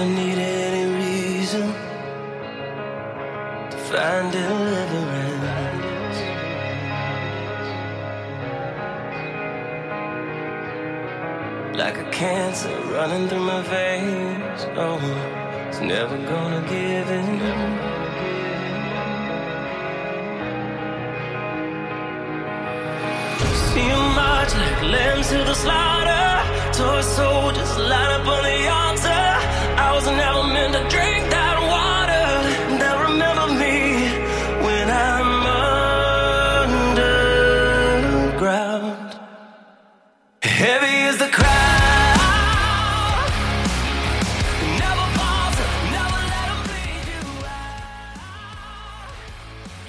Never needed any reason to find deliverance. Like a cancer running through my veins. Oh, it's never gonna give in. See 'em march like lambs to the slaughter. Toy soldiers line up on the altar.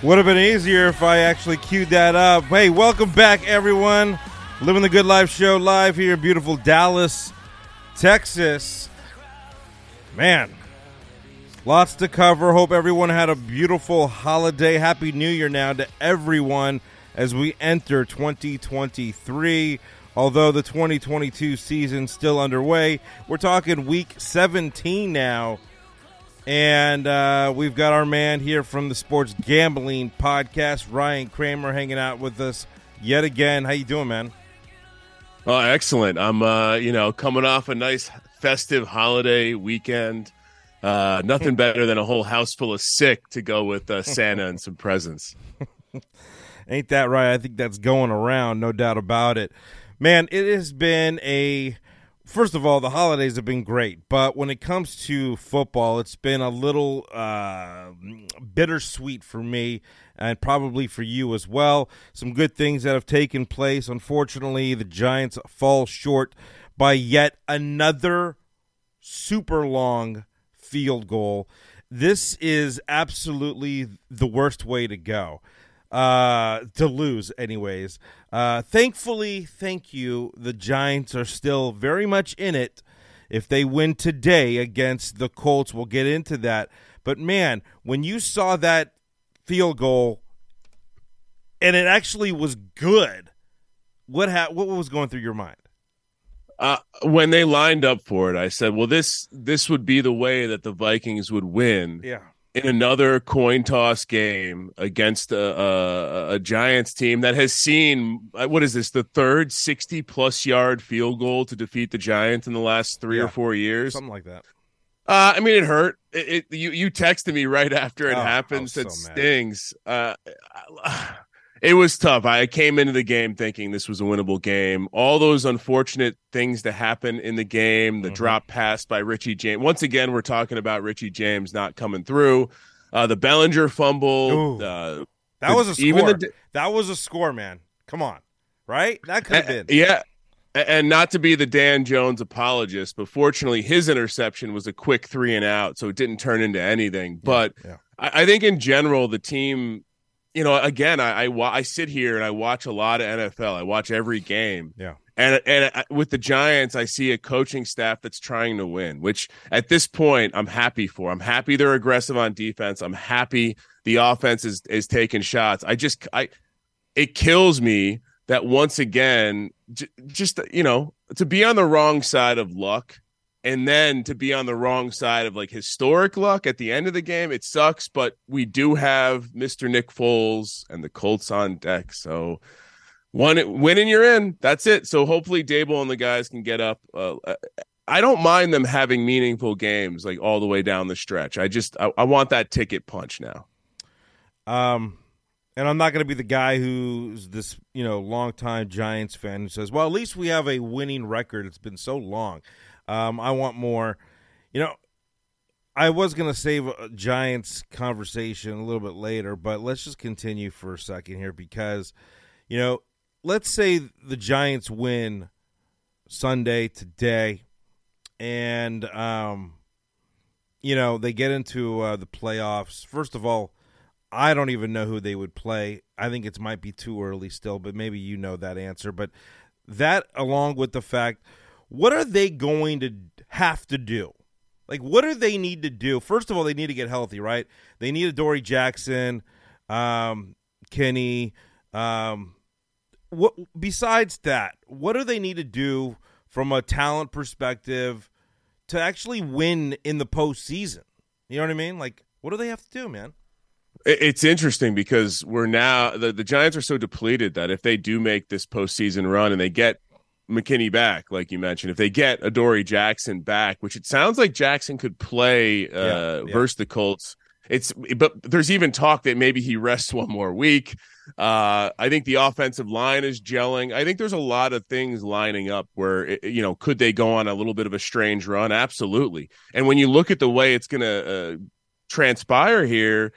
Would have been easier if I actually queued that up. Hey, welcome back, everyone. Living the Good Life show live here in beautiful Dallas, Texas. Man, lots to cover. Hope everyone had a beautiful holiday. Happy New Year now to everyone as we enter 2023. Although the 2022 season still underway, we're talking week 17 now. And uh, we've got our man here from the Sports Gambling Podcast, Ryan Kramer, hanging out with us yet again. How you doing, man? Oh, excellent. I'm, uh, you know, coming off a nice festive holiday weekend. Uh, nothing better than a whole house full of sick to go with uh, Santa and some presents. Ain't that right? I think that's going around, no doubt about it. Man, it has been a. First of all, the holidays have been great, but when it comes to football, it's been a little uh, bittersweet for me and probably for you as well. Some good things that have taken place. Unfortunately, the Giants fall short by yet another super long field goal. This is absolutely the worst way to go. Uh, to lose, anyways. Uh, thankfully, thank you. The Giants are still very much in it. If they win today against the Colts, we'll get into that. But man, when you saw that field goal, and it actually was good, what ha- what was going through your mind? Uh, when they lined up for it, I said, "Well, this this would be the way that the Vikings would win." Yeah. in another coin toss game against a, a, a Giants team that has seen uh, what is this the third sixty plus yard field goal to defeat the Giants in the last three Yeah. or four years. Something like that. Uh, I mean, it hurt. It, it you you texted me right after it Oh, happened. Said so stings. Uh, it was tough. I came into the game thinking this was a winnable game. All those unfortunate things that happen in the game, the Mhm. drop pass by Richie James. Once again, we're talking about Richie James not coming through. Uh, the Bellinger fumble. Uh, that the- was a score. even the- that was a score, man. Come on, right? That could have been. Yeah. And not to be the Dan Jones apologist, but fortunately his interception was a quick three and out, so it didn't turn into anything. But yeah. I, I think in general, the team, you know, again, I, I I sit here and I watch a lot of NFL. I watch every game. Yeah. And and I- with the Giants, I see a coaching staff that's trying to win, which at this point I'm happy for. I'm happy they're aggressive on defense. I'm happy the offense is is taking shots. I just I it kills me that once again j- just you know to be on the wrong side of luck and then to be on the wrong side of like historic luck at the end of the game it sucks but we do have Mr. Nick Foles and the Colts on deck so one winning you're in that's it so hopefully Daboll and the guys can get up uh, I don't mind them having meaningful games like all the way down the stretch I just I, I want that ticket punch now Um, and I'm not going to be the guy who's this, you know, longtime Giants fan who says, "Well, at least we have a winning record. It's been so long. Um, I want more." You know, I was going to save a Giants conversation a little bit later, but let's just continue for a second here because, you know, let's say the Giants win Sunday today, and um, you know they get into uh, the playoffs. First of all. I don't even know who they would play. I think it might be too early still, but maybe you know that answer. But that, along with the fact, what are they going to have to do? Like, what do they need to do? First of all, they need to get healthy, right? They need Adoree Jackson, um, Kenny. Um, what besides that? What do they need to do from a talent perspective to actually win in the postseason. You know what I mean? Like, what do they have to do, man? It's interesting because we're now the, the Giants are so depleted that if they do make this postseason run and they get McKinney back, like you mentioned, if they get Adoree Jackson back, which it sounds like Jackson could play uh, yeah, yeah. versus the Colts. It's but there's even talk that maybe he rests one more week. Uh, I think the offensive line is gelling. I think there's a lot of things lining up where it, you know could they go on a little bit of a strange run? Absolutely. And when you look at the way it's going to uh, transpire here,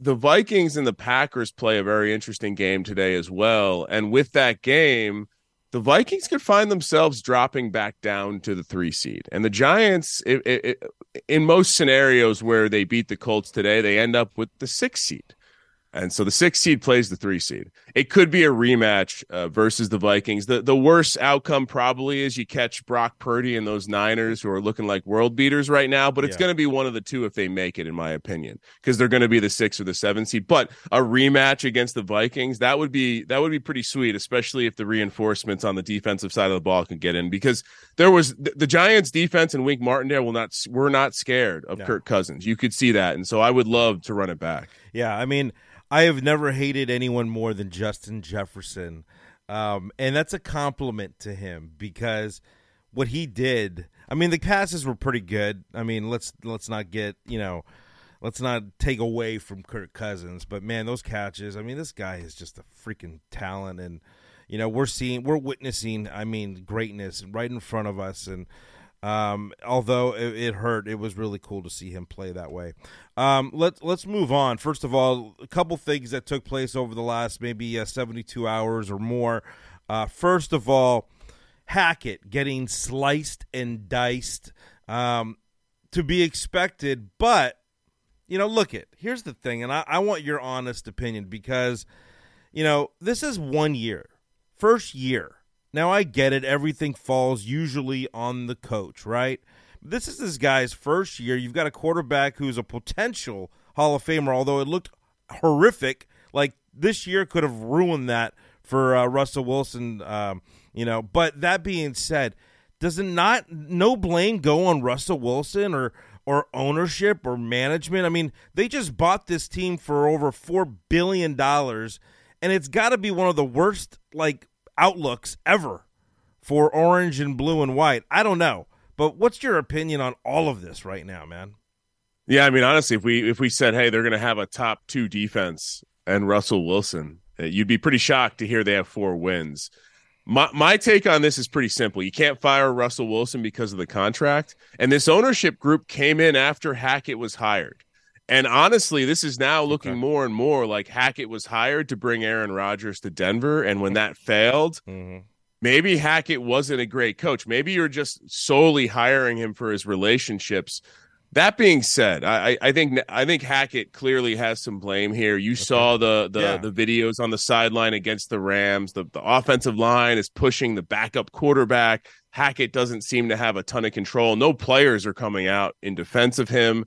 the Vikings and the Packers play a very interesting game today as well. And with that game, the Vikings could find themselves dropping back down to the three seed. And the Giants, it, it, in most scenarios where they beat the Colts today, they end up with the six seed. And so the six seed plays the three seed. It could be a rematch uh, versus the Vikings. The the worst outcome probably is you catch Brock Purdy and those Niners who are looking like world beaters right now. But it's yeah. going to be one of the two if they make it, in my opinion, because they're going to be the six or the seven seed. But a rematch against the Vikings that would be that would be pretty sweet, especially if the reinforcements on the defensive side of the ball can get in. Because there was the, the Giants' defense and Wink Martindale will not we're not scared of no. Kirk Cousins. You could see that, and so I would love to run it back. Yeah, I mean. I have never hated anyone more than Justin Jefferson. Um, and that's a compliment to him because what he did, I mean, the passes were pretty good. I mean, let's let's not get, you know, let's not take away from Kirk Cousins, but man, those catches, I mean, this guy is just a freaking talent and you know, we're seeing we're witnessing, I mean, greatness right in front of us and um, although it, it, hurt, it was really cool to see him play that way. Um, let's let's move on. First of all, a couple things that took place over the last maybe uh, 72 hours or more. Uh, first of all, Hackett getting sliced and diced um, to be expected, but you know, look it. Here's the thing, and I, I want your honest opinion because you know this is one year, first year now, I get it. Everything falls usually on the coach, right? This is this guy's first year. You've got a quarterback who's a potential Hall of Famer, although it looked horrific. Like this year could have ruined that for uh, Russell Wilson, um, you know. But that being said, does it not no blame go on Russell Wilson or or ownership or management? I mean, they just bought this team for over four billion dollars, and it's got to be one of the worst like outlooks ever for orange and blue and white. I don't know. But what's your opinion on all of this right now, man? Yeah, I mean, honestly, if we if we said, hey, they're going to have a top two defense and Russell Wilson, uh, you'd be pretty shocked to hear they have four wins. My my take on this is pretty simple. You can't fire Russell Wilson because of the contract, and this ownership group came in after Hackett was hired. And honestly, this is now looking okay. more and more like Hackett was hired to bring Aaron Rodgers to Denver. And when that failed, mm-hmm. maybe Hackett wasn't a great coach. Maybe you're just solely hiring him for his relationships. That being said, I, I think I think Hackett clearly has some blame here. You okay. saw the the, yeah. the videos on the sideline against the Rams. The, the offensive line is pushing the backup quarterback. Hackett doesn't seem to have a ton of control. No players are coming out in defense of him.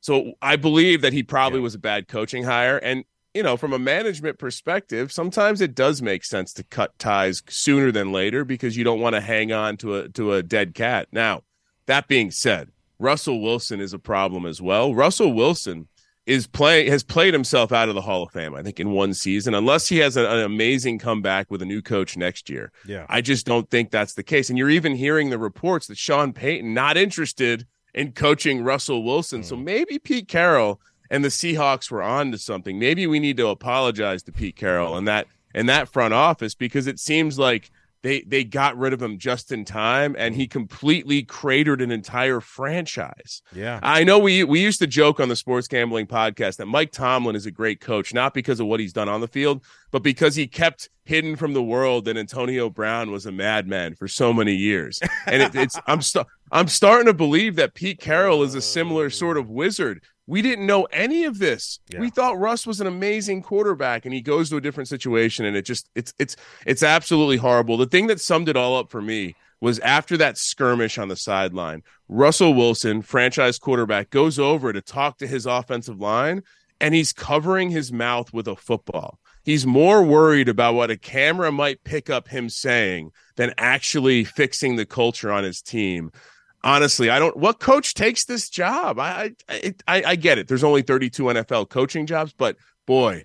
So I believe that he probably yeah. was a bad coaching hire. And, you know, from a management perspective, sometimes it does make sense to cut ties sooner than later because you don't want to hang on to a to a dead cat. Now, that being said, Russell Wilson is a problem as well. Russell Wilson is playing has played himself out of the Hall of Fame, I think, in one season, unless he has an, an, amazing comeback with a new coach next year. Yeah. I just don't think that's the case. And you're even hearing the reports that Sean Payton not interested in coaching Russell Wilson. Mm. So maybe Pete Carroll and the Seahawks were on to something. Maybe we need to apologize to Pete Carroll and that and that front office because it seems like they they got rid of him just in time and he completely cratered an entire franchise. Yeah. I know we we used to joke on the sports gambling podcast that Mike Tomlin is a great coach not because of what he's done on the field, but because he kept hidden from the world that Antonio Brown was a madman for so many years. And it, it's I'm st- I'm starting to believe that Pete Carroll is a similar oh, sort of wizard we didn't know any of this. Yeah. We thought Russ was an amazing quarterback and he goes to a different situation and it just it's it's it's absolutely horrible. The thing that summed it all up for me was after that skirmish on the sideline, Russell Wilson, franchise quarterback, goes over to talk to his offensive line and he's covering his mouth with a football. He's more worried about what a camera might pick up him saying than actually fixing the culture on his team. Honestly, I don't. What coach takes this job? I I I, I get it. There's only 32 NFL coaching jobs, but boy,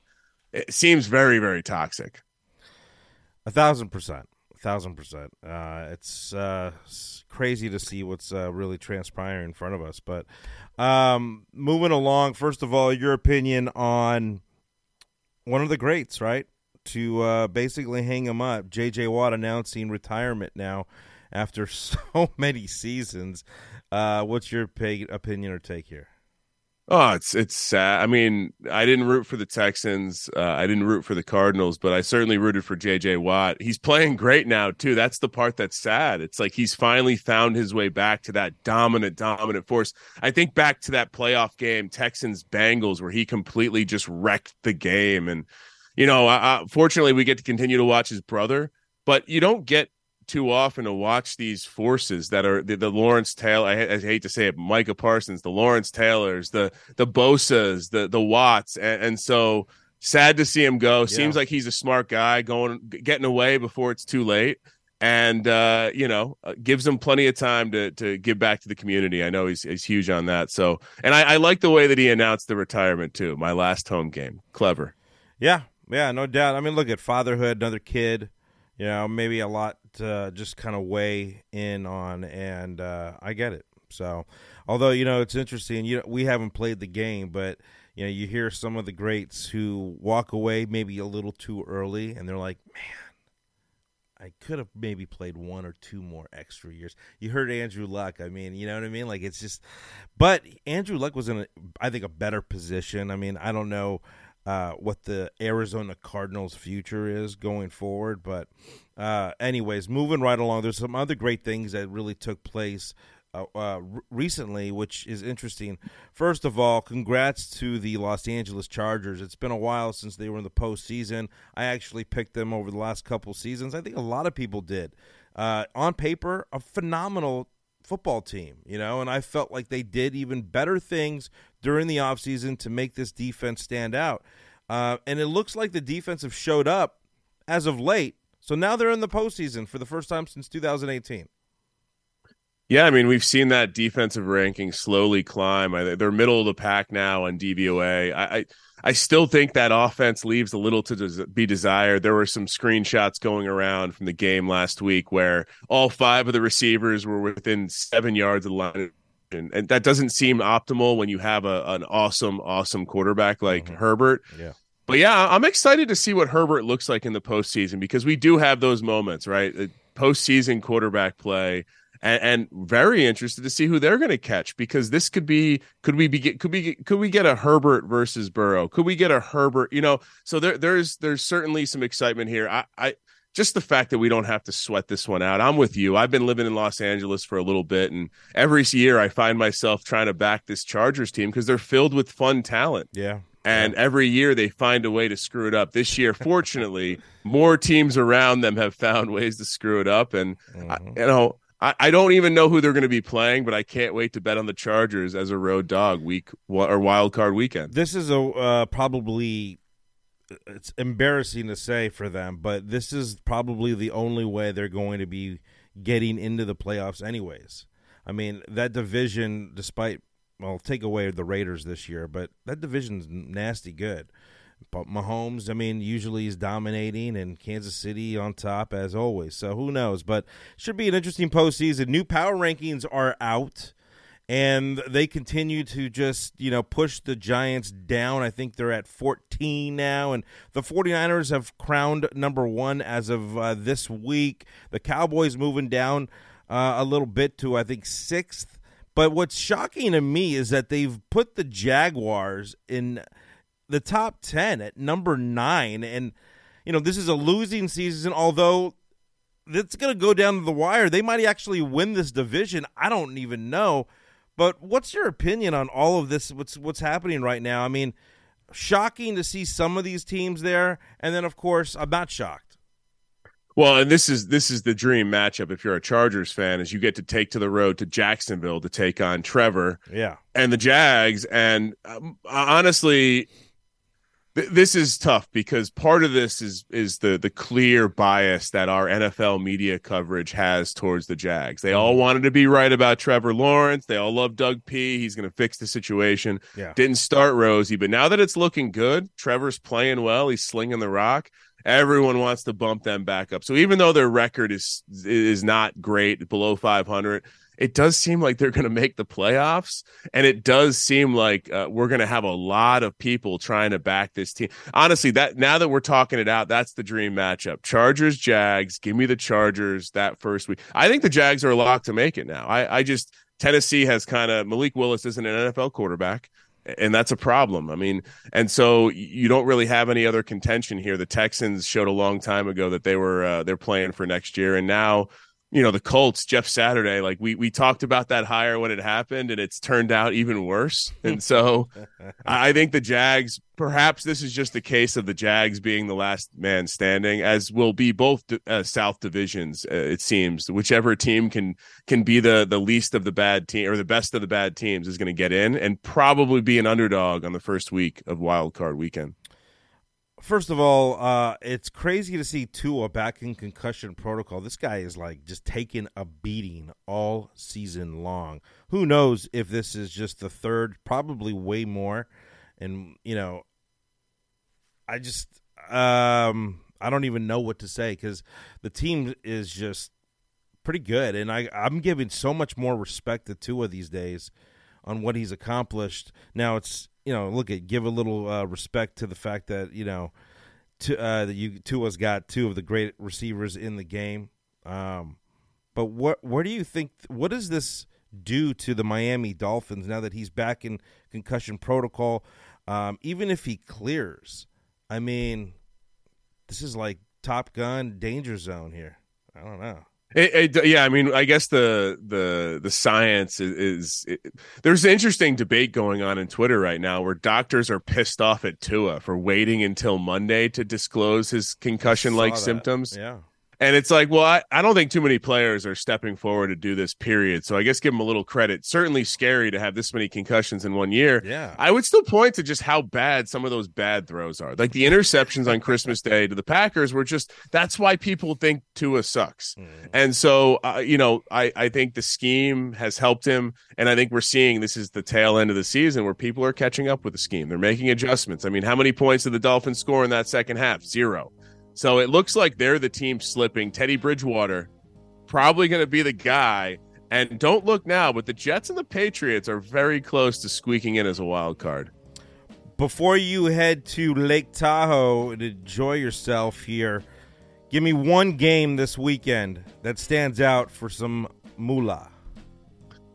it seems very very toxic. A thousand percent, a thousand percent. Uh, it's uh, crazy to see what's uh, really transpiring in front of us. But um, moving along, first of all, your opinion on one of the greats, right? To uh, basically hang him up, J.J. Watt announcing retirement now after so many seasons. Uh, what's your pay, opinion or take here? Oh, it's it's sad. I mean, I didn't root for the Texans. Uh, I didn't root for the Cardinals, but I certainly rooted for J.J. Watt. He's playing great now too. That's the part that's sad. It's like he's finally found his way back to that dominant, dominant force. I think back to that playoff game, Texans Bengals, where he completely just wrecked the game. And you know, uh, fortunately, we get to continue to watch his brother, but you don't get too often to watch these forces that are the, the Lawrence Taylor. I, I, hate to say it, Micah Parsons, the Lawrence Taylors, the the Bosa's, the the Watts, and, and so sad to see him go. Yeah. Seems like he's a smart guy, going getting away before it's too late, and uh, you know uh, gives him plenty of time to to give back to the community. I know he's he's huge on that. So, and I, I like the way that he announced the retirement too. My last home game, clever. Yeah, yeah, no doubt. I mean, look at fatherhood, another kid. You know, maybe a lot to just kind of weigh in on, and uh, I get it. So, although you know it's interesting, you know, we haven't played the game, but you know you hear some of the greats who walk away maybe a little too early, and they're like, man. I could have maybe played one or two more extra years. You heard Andrew Luck. I mean, you know what I mean? Like it's just, but Andrew Luck was in, a, I think, a better position. I mean, I don't know uh, what the Arizona Cardinals' future is going forward. But, uh, anyways, moving right along, there's some other great things that really took place uh, uh recently, which is interesting. First of all, congrats to the Los Angeles Chargers. It's been a while since they were in the postseason. I actually picked them over the last couple seasons. I think a lot of people did. Uh, on paper, a phenomenal football team, you know, and I felt like they did even better things during the offseason to make this defense stand out. Uh, and it looks like the defense have showed up as of late. So now they're in the postseason for the first time since 2018. Yeah, I mean, we've seen that defensive ranking slowly climb. They're middle of the pack now on DVOA. I, I, I still think that offense leaves a little to des- be desired. There were some screenshots going around from the game last week where all five of the receivers were within seven yards of the line and that doesn't seem optimal when you have a, an awesome, awesome quarterback like mm-hmm. Herbert. Yeah. But yeah, I'm excited to see what Herbert looks like in the postseason because we do have those moments, right? Postseason quarterback play, and, and very interested to see who they're going to catch because this could be, could we be, could we, could we get a Herbert versus Burrow? Could we get a Herbert? You know, so there, there's, there's certainly some excitement here. I, I, just the fact that we don't have to sweat this one out. I'm with you. I've been living in Los Angeles for a little bit, and every year I find myself trying to back this Chargers team because they're filled with fun talent. Yeah. And yeah. every year they find a way to screw it up. This year, fortunately, more teams around them have found ways to screw it up. And, mm-hmm. I, you know, I, don't even know who they're going to be playing, but I can't wait to bet on the Chargers as a road dog week or wild card weekend. This is a uh, probably it's embarrassing to say for them, but this is probably the only way they're going to be getting into the playoffs, anyways. I mean, that division, despite well, take away the Raiders this year, but that division's nasty good. But Mahomes, I mean, usually he's dominating, and Kansas City on top as always. So who knows? But should be an interesting postseason. New power rankings are out and they continue to just you know push the giants down i think they're at 14 now and the 49ers have crowned number one as of uh, this week the cowboys moving down uh, a little bit to i think sixth but what's shocking to me is that they've put the jaguars in the top 10 at number nine and you know this is a losing season although it's going to go down to the wire they might actually win this division i don't even know but what's your opinion on all of this? What's what's happening right now? I mean, shocking to see some of these teams there, and then of course I'm not shocked. Well, and this is this is the dream matchup if you're a Chargers fan, is you get to take to the road to Jacksonville to take on Trevor, yeah, and the Jags. And um, honestly, this is tough because part of this is is the the clear bias that our NFL media coverage has towards the Jags. They all wanted to be right about Trevor Lawrence. They all love Doug P. He's going to fix the situation. Yeah. Didn't start Rosie, but now that it's looking good, Trevor's playing well. He's slinging the rock. Everyone wants to bump them back up. So even though their record is is not great, below 500, it does seem like they're going to make the playoffs and it does seem like uh, we're going to have a lot of people trying to back this team honestly that now that we're talking it out that's the dream matchup chargers jags give me the chargers that first week i think the jags are locked to make it now i, I just tennessee has kind of malik willis isn't an nfl quarterback and that's a problem. I mean, and so you don't really have any other contention here. The Texans showed a long time ago that they were uh, they're playing for next year, and now you know the Colts, Jeff Saturday, like we we talked about that hire when it happened, and it's turned out even worse. And so, I think the Jags, perhaps this is just the case of the Jags being the last man standing, as will be both uh, South divisions. Uh, it seems whichever team can can be the the least of the bad team or the best of the bad teams is going to get in, and probably be an underdog on the first week of Wild Card Weekend. First of all, uh, it's crazy to see Tua back in concussion protocol. This guy is like just taking a beating all season long. Who knows if this is just the third, probably way more. And, you know, I just, um, I don't even know what to say because the team is just pretty good. And I, I'm giving so much more respect to Tua these days on what he's accomplished. Now it's you know, look at give a little uh, respect to the fact that you know, to, uh, that you Tua's got two of the great receivers in the game. Um, but what where do you think? What does this do to the Miami Dolphins now that he's back in concussion protocol? Um, even if he clears, I mean, this is like Top Gun danger zone here. I don't know. It, it, yeah, I mean, I guess the the the science is, is it, there's an interesting debate going on in Twitter right now where doctors are pissed off at Tua for waiting until Monday to disclose his concussion like symptoms. Yeah. And it's like, well, I, I don't think too many players are stepping forward to do this, period. So I guess give them a little credit. Certainly scary to have this many concussions in one year. Yeah. I would still point to just how bad some of those bad throws are. Like the interceptions on Christmas Day to the Packers were just, that's why people think Tua sucks. Mm. And so, uh, you know, I, I think the scheme has helped him. And I think we're seeing this is the tail end of the season where people are catching up with the scheme. They're making adjustments. I mean, how many points did the Dolphins score in that second half? Zero. So it looks like they're the team slipping. Teddy Bridgewater probably going to be the guy. And don't look now, but the Jets and the Patriots are very close to squeaking in as a wild card. Before you head to Lake Tahoe and enjoy yourself here, give me one game this weekend that stands out for some moolah.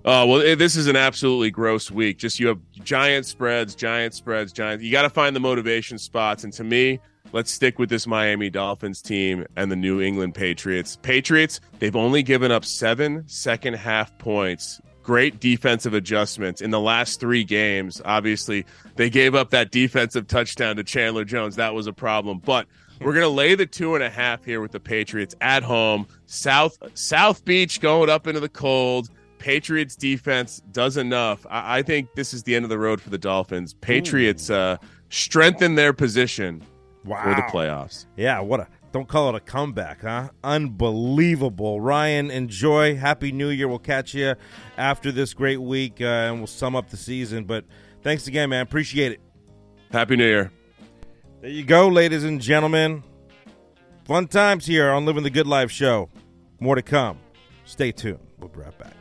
Oh well, eh, this is an absolutely gross week. Just you have giant spreads, giant spreads, giant. You got to find the motivation spots, and to me, Let's stick with this Miami Dolphins team and the New England Patriots. Patriots, they've only given up seven second half points. Great defensive adjustments in the last three games. Obviously, they gave up that defensive touchdown to Chandler Jones. That was a problem. But we're gonna lay the two and a half here with the Patriots at home. South South Beach going up into the cold. Patriots defense does enough. I, I think this is the end of the road for the Dolphins. Patriots uh, strengthen their position wow. for the playoffs. Yeah, what a don't call it a comeback, huh? Unbelievable. Ryan, enjoy. Happy New Year. We'll catch you after this great week uh, and we'll sum up the season. But thanks again, man. Appreciate it. Happy New Year. There you go, ladies and gentlemen. Fun times here on Living the Good Life show. More to come. Stay tuned. We'll be right back.